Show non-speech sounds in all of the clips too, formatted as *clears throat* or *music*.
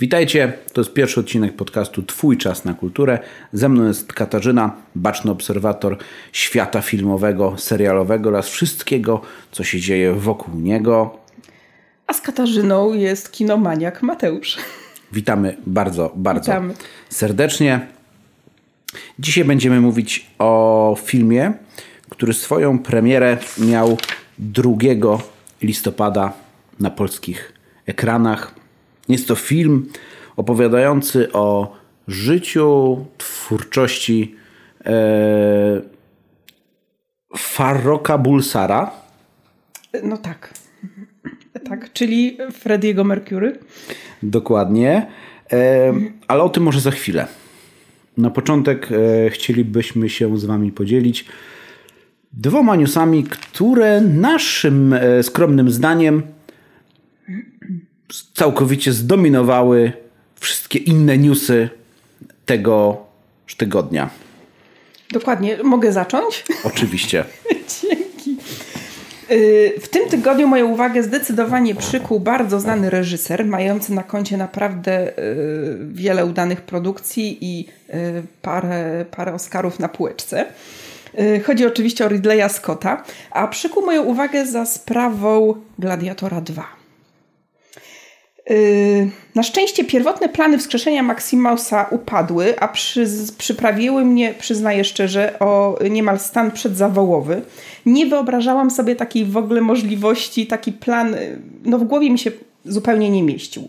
Witajcie, to jest pierwszy odcinek podcastu Twój czas na kulturę. Ze mną jest Katarzyna, baczny obserwator świata filmowego, serialowego oraz wszystkiego, co się dzieje wokół niego. A z Katarzyną jest kinomaniak Mateusz. Witamy bardzo, bardzo Witamy. serdecznie. Dzisiaj będziemy mówić o filmie, który swoją premierę miał 2 listopada na polskich ekranach. Jest to film opowiadający o życiu, twórczości e, Farroka Bulsara. No tak. Tak, czyli Frediego Mercury. Dokładnie. E, ale o tym może za chwilę. Na początek e, chcielibyśmy się z Wami podzielić dwoma newsami, które naszym e, skromnym zdaniem całkowicie zdominowały wszystkie inne newsy tego tygodnia. Dokładnie. Mogę zacząć? *laughs* Oczywiście. Dzięki. Y, w tym tygodniu moją uwagę zdecydowanie przykuł bardzo znany reżyser, mający na koncie naprawdę y, wiele udanych produkcji i y, parę, parę Oscarów na półeczce. Chodzi oczywiście o Ridleya Scotta, a przykuł moją uwagę za sprawą Gladiatora 2. Yy, na szczęście pierwotne plany wskrzeszenia Maximausa upadły, a przy, przyprawiły mnie, przyznaję szczerze, o niemal stan przedzawołowy. Nie wyobrażałam sobie takiej w ogóle możliwości, taki plan, no w głowie mi się zupełnie nie mieścił.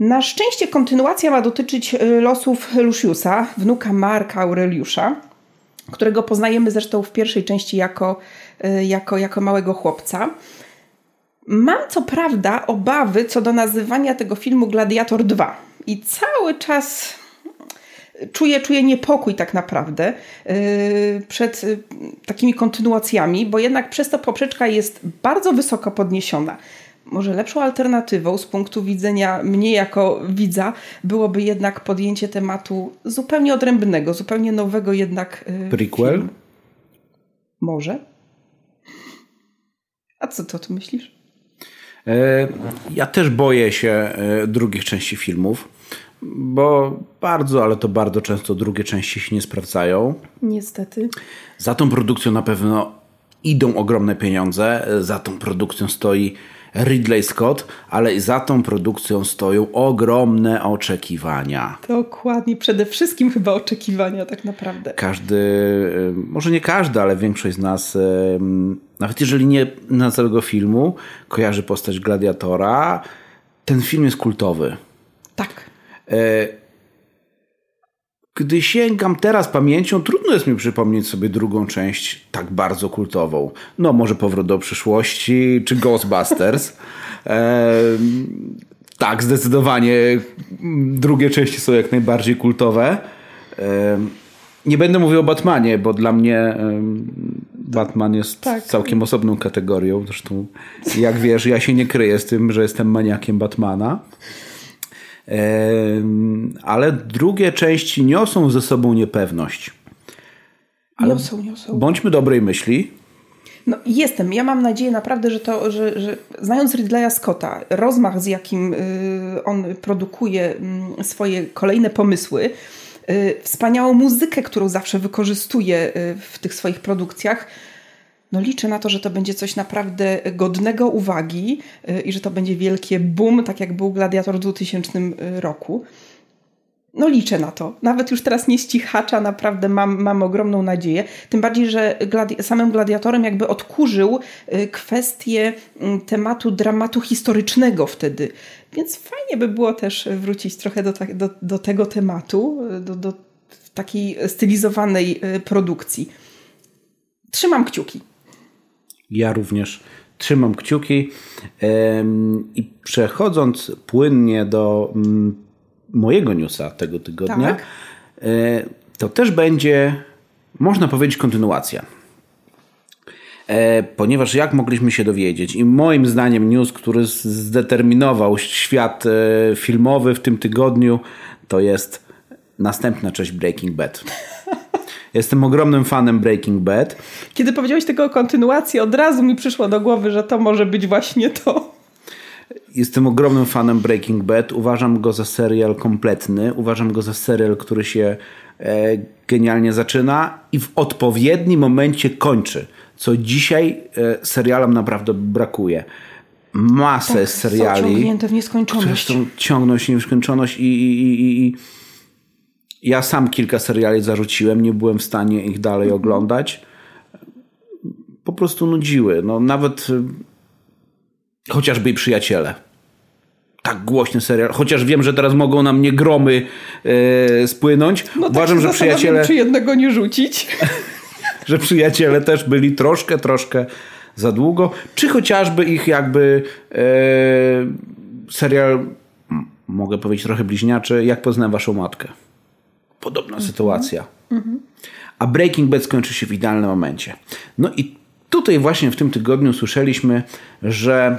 Na szczęście kontynuacja ma dotyczyć y, losów Luciusa, wnuka Marka Aureliusza, którego poznajemy zresztą w pierwszej części jako, y, jako, jako małego chłopca. Mam co prawda obawy co do nazywania tego filmu Gladiator 2 i cały czas czuję, czuję niepokój tak naprawdę yy, przed yy, takimi kontynuacjami, bo jednak przez to poprzeczka jest bardzo wysoko podniesiona. Może lepszą alternatywą z punktu widzenia mnie jako widza byłoby jednak podjęcie tematu zupełnie odrębnego, zupełnie nowego jednak. Prequel? Film. Może. A co to tu myślisz? E, ja też boję się e, drugich części filmów, bo bardzo, ale to bardzo często drugie części się nie sprawdzają. Niestety. Za tą produkcją na pewno idą ogromne pieniądze. Za tą produkcją stoi Ridley Scott, ale za tą produkcją stoją ogromne oczekiwania. Dokładnie, przede wszystkim chyba oczekiwania tak naprawdę. Każdy, może nie każdy, ale większość z nas, nawet jeżeli nie na całego filmu, kojarzy postać gladiatora. Ten film jest kultowy. Tak. E, gdy sięgam teraz pamięcią, trudno jest mi przypomnieć sobie drugą część tak bardzo kultową. No, może Powrót do przyszłości czy Ghostbusters. *laughs* e, tak, zdecydowanie drugie części są jak najbardziej kultowe. E, nie będę mówił o Batmanie, bo dla mnie Batman jest tak. całkiem osobną kategorią. Zresztą, jak wiesz, ja się nie kryję z tym, że jestem maniakiem Batmana ale drugie części niosą ze sobą niepewność. Ale niosą, niosą. Bądźmy dobrej myśli. No, jestem. Ja mam nadzieję naprawdę, że to, że, że znając Ridleya Scotta, rozmach z jakim y, on produkuje y, swoje kolejne pomysły, y, wspaniałą muzykę, którą zawsze wykorzystuje y, w tych swoich produkcjach, no liczę na to, że to będzie coś naprawdę godnego uwagi y, i że to będzie wielkie boom, tak jak był Gladiator w 2000 roku. No liczę na to. Nawet już teraz nie ścichacza, naprawdę mam, mam ogromną nadzieję. Tym bardziej, że gladi samym gladiatorem jakby odkurzył y, kwestię mm, tematu dramatu historycznego wtedy. Więc fajnie by było też wrócić trochę do, do, do tego tematu, y, do, do takiej stylizowanej produkcji. Trzymam kciuki. Ja również trzymam kciuki. I przechodząc płynnie do mm, mojego newsa tego tygodnia, tak. E, to też będzie, można powiedzieć, kontynuacja. E, ponieważ jak mogliśmy się dowiedzieć, i moim zdaniem news, który zdeterminował świat e, filmowy w tym tygodniu, to jest następna część Breaking Bad. Jestem ogromnym fanem Breaking Bad. Kiedy powiedziałeś tego o kontynuacji, od razu mi przyszło do głowy, że to może być właśnie to. jestem ogromnym fanem Breaking Bad. Uważam go za serial kompletny. Uważam go za serial, który się e, genialnie zaczyna i w odpowiednim momencie kończy. Co dzisiaj e, serialom naprawdę brakuje. Masę tak, seriali. Które chcą ciągnąć nieskończoność i, i, i, i ja sam kilka seriali zarzuciłem. Nie byłem w stanie ich dalej mhm. oglądać. Po prostu nudziły. No, nawet Chociażby i przyjaciele. Tak głośny serial. Chociaż wiem, że teraz mogą na mnie gromy yy, spłynąć. No tak Uważam, że przyjaciele. Czy jednego nie rzucić? *laughs* że przyjaciele też byli troszkę, troszkę za długo. Czy chociażby ich jakby yy, serial, mogę powiedzieć trochę bliźniaczy, jak poznałem waszą matkę. Podobna mm -hmm. sytuacja. Mm -hmm. A Breaking Bad skończy się w idealnym momencie. No i Tutaj właśnie w tym tygodniu słyszeliśmy, że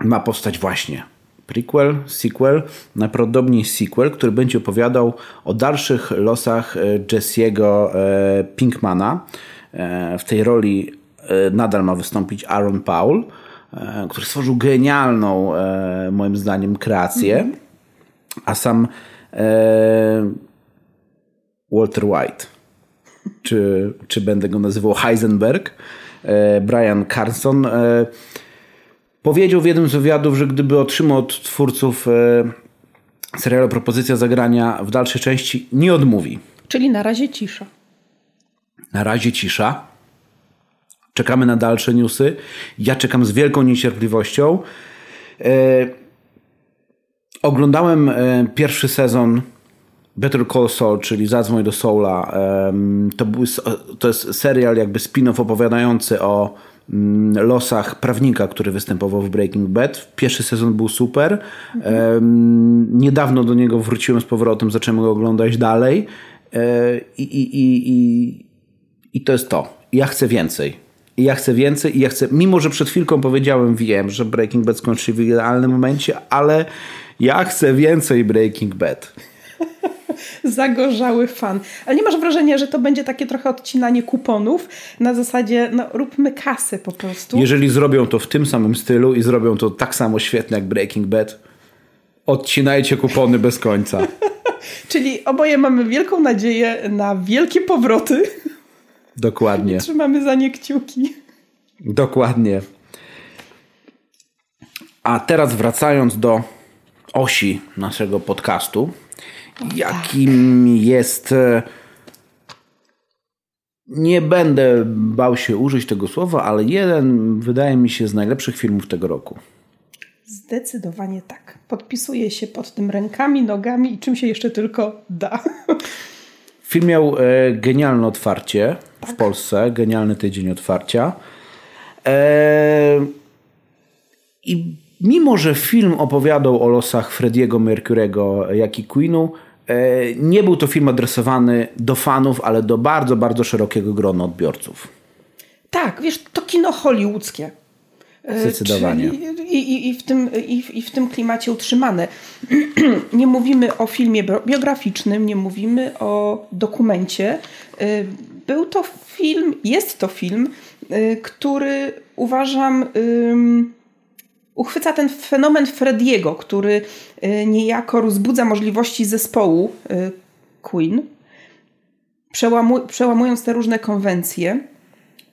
ma powstać właśnie prequel, sequel, najprawdopodobniej sequel, który będzie opowiadał o dalszych losach e, Jesse'ego e, Pinkmana. E, w tej roli nadal ma wystąpić Aaron Paul, który stworzył genialną, moim zdaniem, kreację, -hmm. a sam Walter White, czy, czy będę go nazywał Heisenberg, E, Brian Carson, e, powiedział w jednym z wywiadów, że gdyby otrzymał od twórców e, serialu propozycja zagrania w dalszej części, nie odmówi. Czyli na razie cisza. Na razie cisza. Czekamy na dalsze newsy. Ja czekam z wielką niecierpliwością. oglądałem pierwszy sezon Better Call Saul, czyli Zadzwoń do Soula, to, był, to jest serial jakby spin-off opowiadający o mm, losach prawnika, który występował w Breaking Bad. Pierwszy sezon był super. Mhm. Niedawno do niego wróciłem z powrotem, zacząłem go oglądać dalej e, i, i, i, i, i to jest to. Ja chcę więcej. I ja chcę więcej i ja chcę, mimo że przed chwilką powiedziałem, wiem, że Breaking Bad skończy się w idealnym momencie, ale ja chcę więcej Breaking Bad. Zagorzały fan. Ale nie masz wrażenia, że to będzie takie trochę odcinanie kuponów na zasadzie, no róbmy kasy po prostu. Jeżeli zrobią to w tym samym stylu i zrobią to tak samo świetnie jak Breaking Bad, odcinajcie kupony bez końca. *laughs* Czyli oboje mamy wielką nadzieję na wielkie powroty. Dokładnie. *laughs* Trzymamy za nie kciuki. Dokładnie. A teraz wracając do osi naszego podcastu, jakim jest. E, nie będę bał się użyć tego słowa, ale jeden wydaje mi się z najlepszych filmów tego roku. Zdecydowanie tak. Podpisuję się pod tym rękami, nogami i czym się jeszcze tylko da. Film miał e, genialne otwarcie tak. w Polsce, genialny tydzień otwarcia. E, I mimo, że film opowiadał o losach Frediego Mercurego, jak i Queenu, nie był to film adresowany do fanów, ale do bardzo, bardzo szerokiego grona odbiorców. Tak, wiesz, to kino hollywoodzkie. E, Zdecydowanie. I, i, i, w tym, i, I w tym klimacie utrzymane. *clears throat* nie mówimy o filmie biograficznym, nie mówimy o dokumencie. E, był to film, jest to film, który uważam uchwyca ten fenomen Frediego, który y, niejako rozbudza możliwości zespołu y, Queen, przełamując te różne konwencje,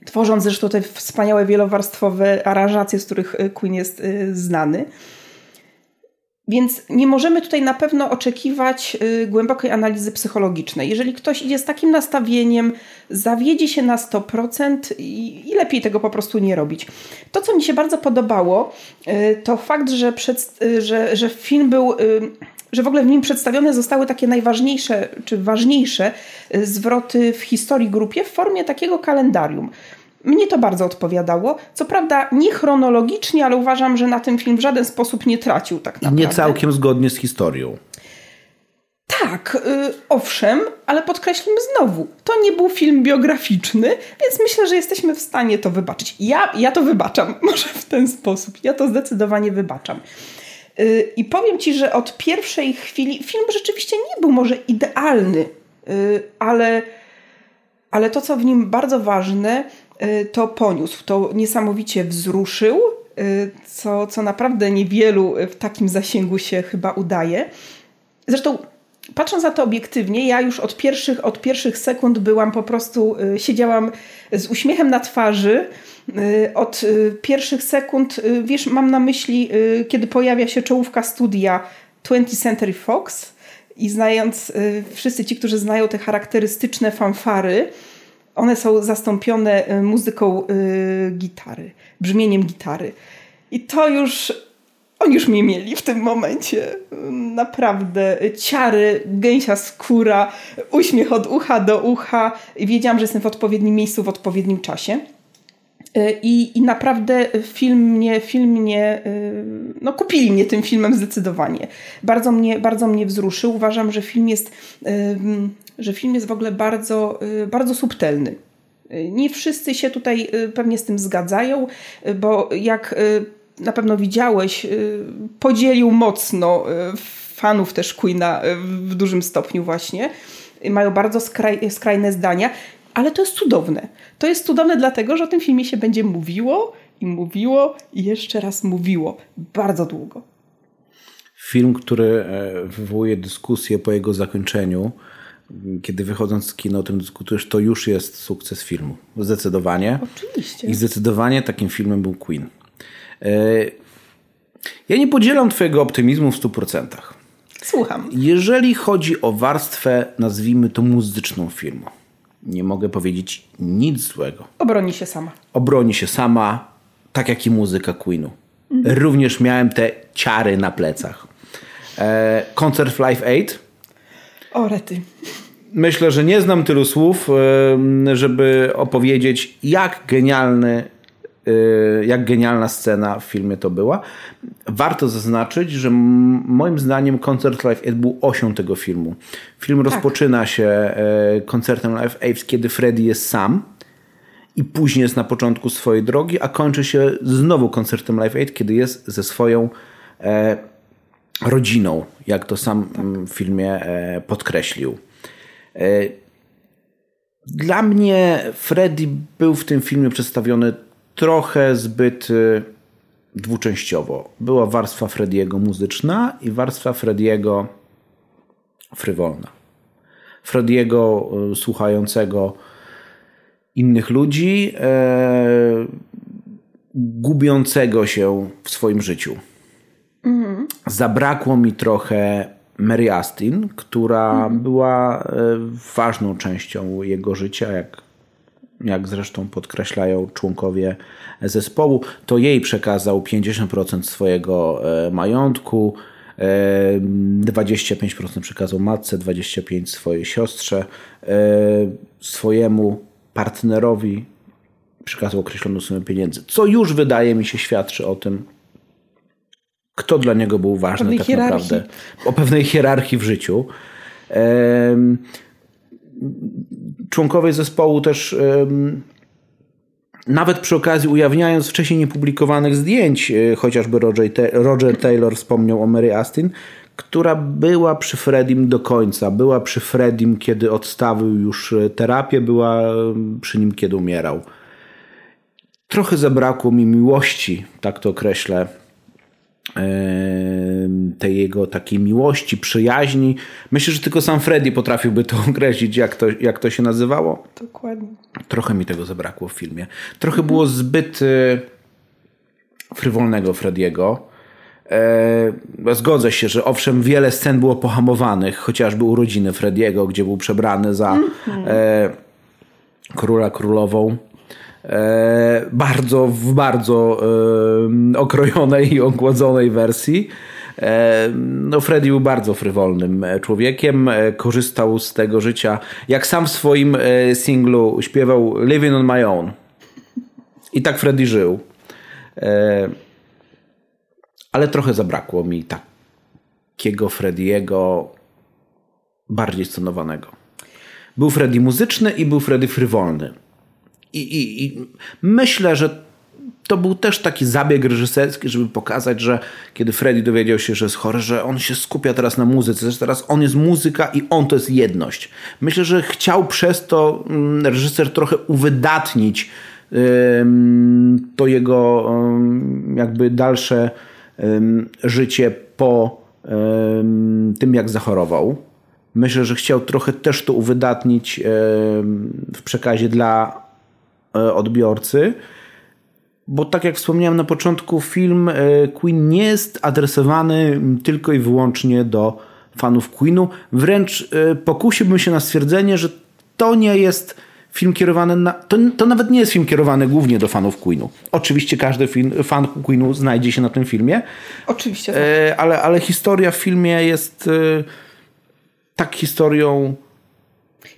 tworząc zresztą te wspaniałe wielowarstwowe aranżacje, z których y, Queen jest znany. Więc nie możemy tutaj na pewno oczekiwać y, głębokiej analizy psychologicznej. Jeżeli ktoś idzie z takim nastawieniem, zawiedzie się na 100% i, i lepiej tego po prostu nie robić. To, co mi się bardzo podobało, y, to fakt, że, przed, y, że, że film był że w ogóle w nim przedstawione zostały takie najważniejsze czy ważniejsze zwroty w historii grupie w formie takiego kalendarium. Mnie to bardzo odpowiadało. Co prawda nie chronologicznie, ale uważam, że na tym film w żaden sposób nie tracił tak naprawdę. Nie całkiem zgodnie z historią. Tak, yy, owszem, ale podkreślmy znowu, to nie był film biograficzny, więc myślę, że jesteśmy w stanie to wybaczyć. Ja, ja to wybaczam, *laughs* może w ten sposób. Ja to zdecydowanie wybaczam. Yy, I powiem Ci, że od pierwszej chwili film rzeczywiście nie był może idealny, yy, ale, ale to, co w nim bardzo ważne, Y, to poniósł, to niesamowicie wzruszył co, co naprawdę niewielu w takim zasięgu się chyba udaje. Zresztą patrząc na to obiektywnie, ja już od pierwszych, od pierwszych sekund byłam po prostu, siedziałam z uśmiechem na twarzy. Od pierwszych sekund, wiesz, mam na myśli, kiedy pojawia się czołówka studia 20th Century Fox i znając, wszyscy ci, którzy znają te charakterystyczne fanfary, one są zastąpione y, muzyką y, gitary, brzmieniem gitary. I to już, oni już mnie mieli w tym momencie. Naprawdę ciary, gęsia skóra, uśmiech od ucha do ucha. Wiedziałam, że jestem w odpowiednim miejscu w odpowiednim czasie. Y, I, I naprawdę film mnie, film mnie, no kupili mnie tym filmem zdecydowanie. Bardzo mnie, bardzo mnie wzruszył. Uważam, że film jest że film jest w ogóle bardzo, y, bardzo subtelny. Y, nie wszyscy się tutaj y, pewnie z tym zgadzają, bo jak na pewno widziałeś, podzielił mocno fanów też Queena w dużym stopniu właśnie. Mają bardzo skraj, skrajne zdania, ale to jest cudowne. To jest cudowne dlatego, że o tym filmie się będzie mówiło i mówiło i jeszcze raz mówiło. Bardzo długo. Film, który e, wywołuje dyskusję po jego zakończeniu, kiedy wychodząc z kina o tym dyskutujesz, to już jest sukces filmu. Zdecydowanie. Oczywiście. I zdecydowanie takim filmem był Queen. E, ja nie podzielam Twojego optymizmu w 100%. Słucham. Jeżeli chodzi o warstwę, nazwijmy to muzyczną filmu, nie mogę powiedzieć nic złego. Obroni się sama. Obroni się sama, tak jak i muzyka Queenu. Mhm. Również miałem te ciary na plecach. E, koncert Live Aid o, rety. Myślę, że nie znam tylu słów, żeby opowiedzieć, jak genialny jak genialna scena w filmie to była. Warto zaznaczyć, że moim zdaniem koncert Live Aid był osią tego filmu. Film tak. rozpoczyna się e, koncertem Live Aid, kiedy Freddy jest sam i później jest na początku swojej drogi, a kończy się znowu koncertem Live Aid, kiedy jest ze swoją e, rodziną, jak to sam tak. w filmie e, podkreślił. E, dla mnie Freddy był w tym filmie przedstawiony trochę zbyt e, dwuczęściowo. Była warstwa Frediego muzyczna i warstwa Frediego frywolna. Frediego słuchającego innych ludzi, e, gubiącego się w swoim życiu. Mhm. Zabrakło mi trochę Mary Astin, która mhm. była e, ważną częścią jego życia, jak, jak zresztą podkreślają członkowie zespołu. To jej przekazał 50% swojego e, majątku. 25% e, przekazał matce, 25% swojej siostrze, swojemu partnerowi przekazał określoną sumę pieniędzy, co już wydaje mi się świadczy o tym, kto dla niego był ważny tak hierarchii. naprawdę. O pewnej hierarchii w życiu. Członkowie zespołu też nawet przy okazji ujawniając wcześniej niepublikowanych zdjęć, e, chociażby Roger, Roger Taylor wspomniał o Mary Astin, która była przy Fredim do końca. Była przy Fredim, kiedy odstawił już e, terapię, była przy nim, kiedy umierał. Trochę zabrakło mi miłości, tak to określę, tej jego takiej miłości, przyjaźni. Myślę, że tylko sam Freddy potrafiłby to *laughs* określić, jak to, jak to się nazywało. Dokładnie. Trochę mi tego zabrakło w filmie. Trochę było zbyt y, frywolnego Frediego. E, zgodzę się, że owszem, wiele scen było pohamowanych, chociażby urodziny Frediego, gdzie był przebrany za mhm. e, króla królową. E, bardzo, w bardzo e, okrojonej i ogłodzonej wersji. E, no, Freddy był bardzo frywolnym człowiekiem, korzystał z tego życia. Jak sam w swoim singlu śpiewał Living on My Own. I tak Freddy żył. Ale trochę zabrakło mi takiego Frediego bardziej stonowanego. Był Freddy muzyczny i był Freddy frywolny. I, i, I myślę, że to był też taki zabieg reżyserski, żeby pokazać, że kiedy Freddy dowiedział się, że jest chory, że on się skupia teraz na muzyce, że teraz on jest muzyka i on to jest jedność. Myślę, że chciał przez to mm, reżyser trochę uwydatnić to jego jakby dalsze życie po tym, jak zachorował. Myślę, że chciał trochę też to uwydatnić w przekazie dla odbiorcy, bo tak jak wspomniałem na początku, film e, Queen nie jest adresowany tylko i wyłącznie do fanów Queenu. Wręcz e, pokusiłbym się na stwierdzenie, że to nie jest film kierowany na. To, to nawet nie jest film kierowany głównie do fanów Queenu. Oczywiście każdy film, fan Queenu znajdzie się na tym filmie. Oczywiście. Tak. ale, ale historia w filmie jest tak historią.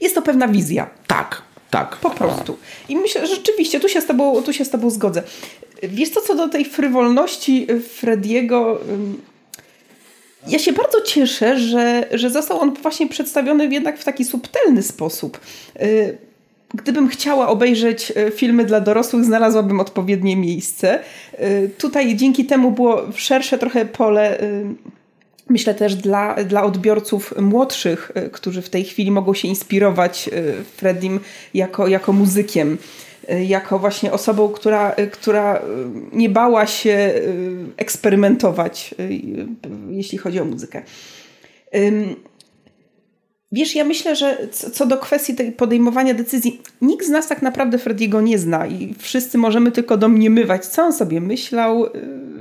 Jest to pewna wizja. Tak, tak. Po prostu. I myślę, że rzeczywiście, tu się z tobą, tu się z tobą zgodzę. Wiesz co, co do tej frywolności Frediego... Ja się bardzo cieszę, że, że został on właśnie przedstawiony jednak w taki subtelny sposób. Y, gdybym chciała obejrzeć y, filmy dla dorosłych, znalazłabym odpowiednie miejsce. Y, tutaj dzięki temu było szersze trochę pole Myślę też dla, dla odbiorców młodszych, y, którzy w tej chwili mogą się inspirować y, Fredim jako, jako muzykiem, y, jako właśnie osobą, która, która nie bała się eksperymentować, jeśli chodzi o muzykę. Wiesz, ja myślę, że co do kwestii podejmowania decyzji, nikt z nas tak naprawdę Frediego nie zna i wszyscy możemy tylko domniemywać, co on sobie myślał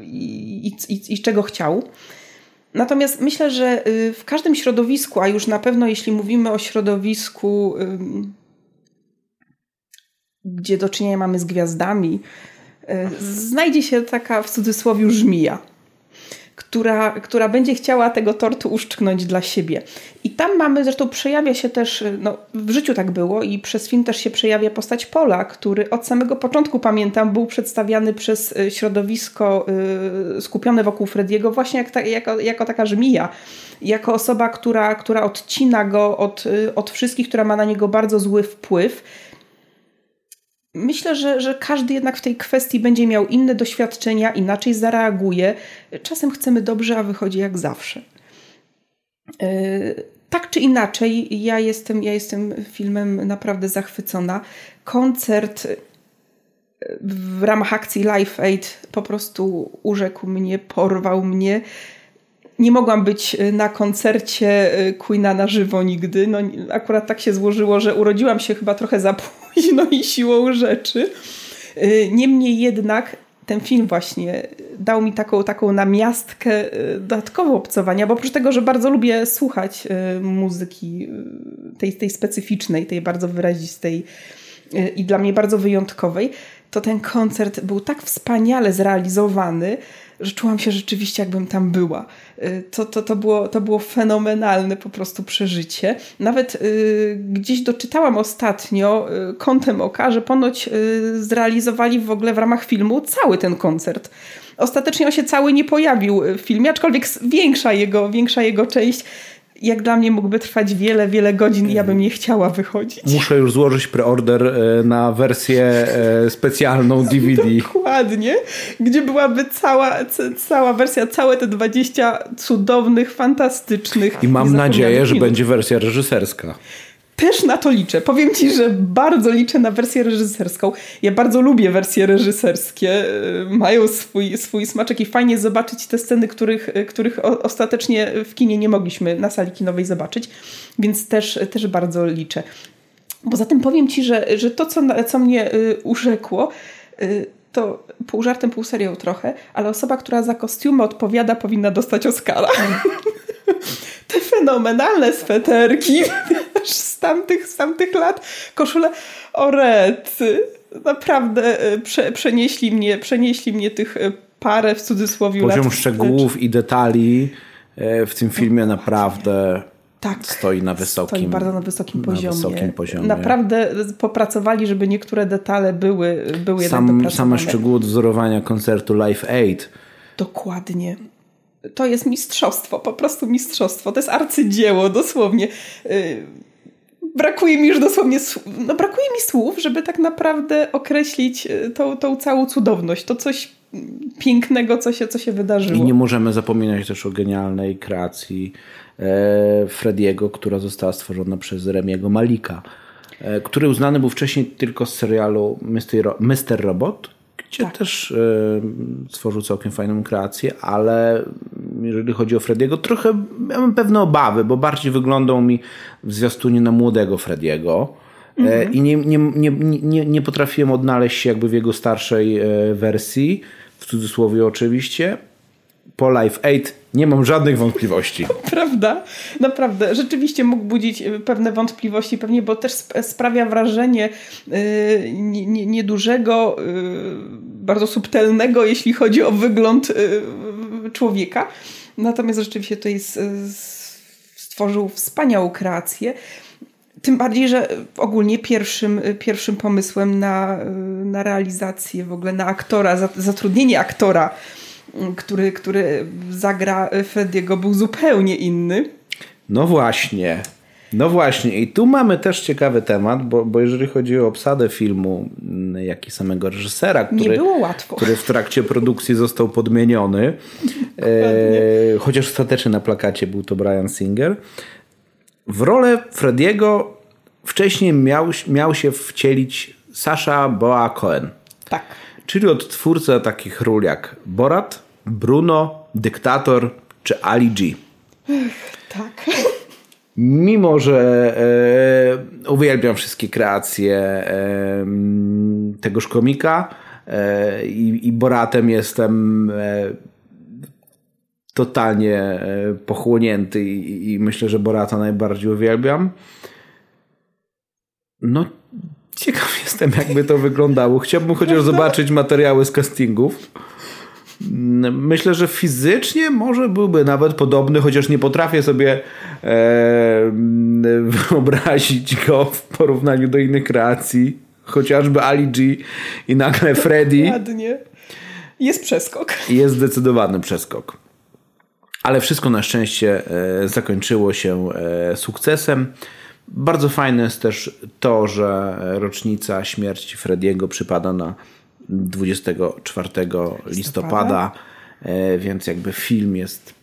i, i, i czego chciał. Natomiast myślę, że y, w każdym środowisku, a już na pewno jeśli mówimy o środowisku, gdzie do czynienia mamy z gwiazdami, y, znajdzie się taka w cudzysłowie żmija która, która będzie chciała tego tortu uszczknąć dla siebie. I tam mamy, zresztą przejawia się też, no, w życiu tak było i przez film też się przejawia postać Pola, który od samego początku, pamiętam, był przedstawiany przez y, środowisko y, skupione wokół Frediego właśnie jak ta, jako, jako taka żmija. Jako osoba, która, która odcina go od, y, od wszystkich, która ma na niego bardzo zły wpływ Myślę, że, że każdy jednak w tej kwestii będzie miał inne doświadczenia, inaczej zareaguje. Czasem chcemy dobrze, a wychodzi jak zawsze. Yy, tak czy inaczej, ja jestem, ja jestem filmem naprawdę zachwycona. Koncert w ramach akcji Life Aid po prostu urzekł mnie, porwał mnie nie mogłam być y, na koncercie Queena na żywo nigdy. No, akurat tak się złożyło, że urodziłam się chyba trochę za późno *laughs* i siłą rzeczy. Y, niemniej jednak ten film właśnie dał mi taką, taką namiastkę dodatkowo obcowania, bo oprócz tego, że bardzo lubię słuchać muzyki tej, tej specyficznej, tej bardzo wyrazistej i dla mnie bardzo wyjątkowej, to ten koncert był tak wspaniale zrealizowany, że czułam się rzeczywiście, jakbym tam była. Y, to, to, to, było, to było fenomenalne po prostu przeżycie. Nawet y, gdzieś doczytałam ostatnio y, kątem oka, że ponoć y, zrealizowali w ogóle w ramach filmu cały ten koncert. Ostatecznie on się cały nie pojawił w filmie, aczkolwiek większa jego, większa jego część jak dla mnie mógłby trwać wiele, wiele godzin i ja bym nie chciała wychodzić. Muszę już złożyć preorder e, na wersję e, specjalną *laughs* DVD. Dokładnie, gdzie byłaby cała, cała wersja, całe te 20 cudownych, fantastycznych. I mam nadzieję, że będzie wersja reżyserska. Też na to liczę. Powiem ci, że bardzo liczę na wersję reżyserską. Ja bardzo lubię wersje reżyserskie. Y, mają swój, swój smaczek i fajnie zobaczyć te sceny, których, y, których ostatecznie w kinie nie mogliśmy na sali kinowej zobaczyć. Więc też, też bardzo liczę. Poza tym powiem ci, że, że to, co, co mnie y, urzekło, to pół żartem, pół serią trochę, ale osoba, która za kostiumy odpowiada, powinna dostać Oscara. *laughs* Te fenomenalne sweterki *laughs* z tamtych, z tamtych lat, koszule o rety. Naprawdę e, prze, przenieśli, mnie, przenieśli mnie tych e, parę w cudzysłowie Poziom lat szczegółów i detali e, w tym filmie naprawdę tak, stoi na wysokim, stoi bardzo na wysokim na poziomie. Wysokim poziomie. Naprawdę popracowali, żeby niektóre detale były, były Sam, Same szczegóły wzorowania koncertu Live Aid. Dokładnie to jest mistrzostwo, po prostu mistrzostwo. To jest arcydzieło, dosłownie. Y, brakuje mi już dosłownie, no brakuje mi słów, żeby tak naprawdę określić y, tą, tą całą cudowność. To coś pięknego, co się, co się wydarzyło. I nie możemy zapominać też o genialnej kreacji e, Frediego, która została stworzona przez Remiego Malika. e, który uznany był wcześniej tylko z serialu Mr. Robot, gdzie tak. też y, stworzył całkiem fajną kreację, ale jeżeli chodzi o Frediego, trochę miałem pewne obawy, bo bardziej wyglądał mi w zwiastunie na młodego Frediego. Mm -hmm. I nie, nie, nie, nie, nie potrafiłem odnaleźć się jakby w jego starszej wersji, w cudzysłowie oczywiście po Life 8 nie mam żadnych wątpliwości. *laughs* Prawda? Naprawdę. Rzeczywiście mógł budzić y, pewne wątpliwości, pewnie, bo też sprawia wrażenie niedużego, bardzo subtelnego, jeśli chodzi o wygląd człowieka. Natomiast rzeczywiście tutaj stworzył wspaniałą kreację. Tym bardziej, że ogólnie pierwszym, pierwszym pomysłem na, na realizację, w ogóle na aktora, zatrudnienie aktora który, który zagra Frediego, był zupełnie inny. No właśnie. No właśnie, i tu mamy też ciekawy temat, bo, bo jeżeli chodzi o obsadę filmu, mm, jak i samego reżysera, który, który w trakcie produkcji został podmieniony, e, chociaż ostatecznie na plakacie był to Brian Singer, w rolę Frediego wcześniej miał, miał się wcielić Sasha Boa Cohen. Tak. Czyli od twórcy takich ról jak Borat, Bruno, Dyktator czy Ali G. Tak. *laughs* Mimo, że e, uwielbiam wszystkie kreacje e, tegoż komika e, i, i Boratem jestem e, totalnie e, pochłonięty i, i myślę, że Borata najbardziej uwielbiam. No, ciekaw jestem, jakby to wyglądało. Chciałbym chociaż zobaczyć materiały z castingów. Myślę, że fizycznie może byłby nawet podobny, chociaż nie potrafię sobie e, wyobrazić go w porównaniu do innych kreacji. Chociażby Ali G i nagle Freddy. Dokładnie. Jest przeskok. Jest zdecydowany przeskok. Ale wszystko na szczęście e, zakończyło się e, sukcesem. Bardzo fajne jest też to, że rocznica śmierci Frediego przypada na 24 listopada, e, więc jakby film jest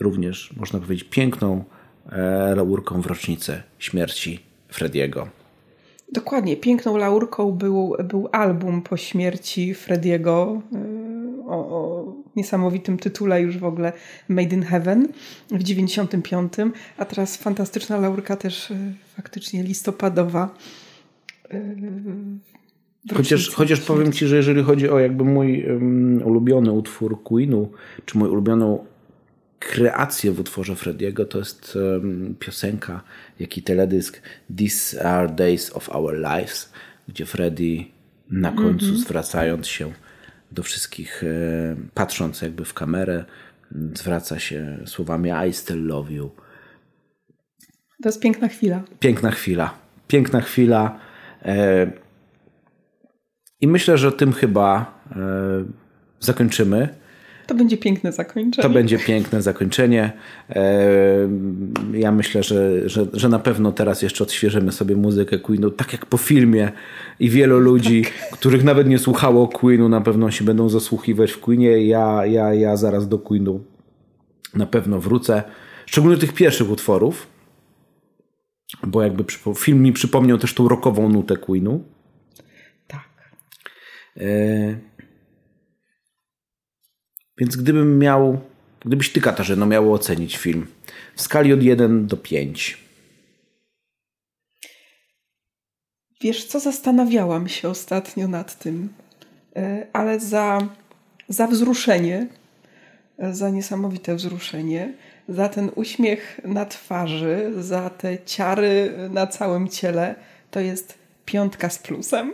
również, można powiedzieć, piękną e, laurką w rocznicę śmierci Frediego. Dokładnie, piękną laurką był, był album po śmierci Frediego e, o, o, niesamowitym tytule już w ogóle Made in Heaven w 95, a teraz fantastyczna laurka też faktycznie listopadowa Chociaż, chociaż powiem Ci, że jeżeli chodzi o jakby mój um, ulubiony utwór Queenu, czy mój ulubioną kreację w utworze Frediego, to jest um, piosenka, jak i teledysk These Are Days of Our Lives, gdzie Freddy na końcu mm -hmm. zwracając się do wszystkich, e, patrząc jakby w kamerę, zwraca się słowami I still love you. To jest piękna chwila. Piękna chwila. Piękna chwila. E, i myślę, że tym chyba e, zakończymy. To będzie piękne zakończenie. To będzie piękne zakończenie. E, ja myślę, że, że, że na pewno teraz jeszcze odświeżymy sobie muzykę Queenu, tak jak po filmie. I wielu ludzi, tak. których nawet nie słuchało Queenu, na pewno się będą zasłuchiwać w Queenie. Ja, ja, ja zaraz do Queenu na pewno wrócę. Szczególnie tych pierwszych utworów, bo jakby film mi przypomniał też tą rockową nutę Queenu. E, więc gdybym miał, gdybyś ty Katarzyno miało ocenić film w skali od 1 do 5. Wiesz co, zastanawiałam się ostatnio nad tym, e, ale za, za wzruszenie, e, za niesamowite wzruszenie, za ten uśmiech na twarzy, za te ciary na całym ciele, to jest piątka z plusem.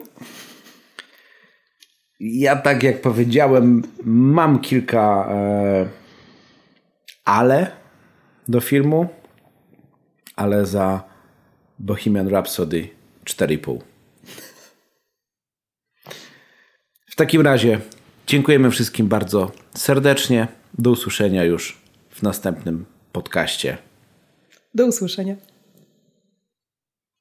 Ja tak jak powiedziałem, mam kilka e, ale do filmu, ale za Bohemian Rhapsody 4,5. W takim razie dziękujemy wszystkim bardzo serdecznie. Do usłyszenia już w następnym podcaście. Do usłyszenia.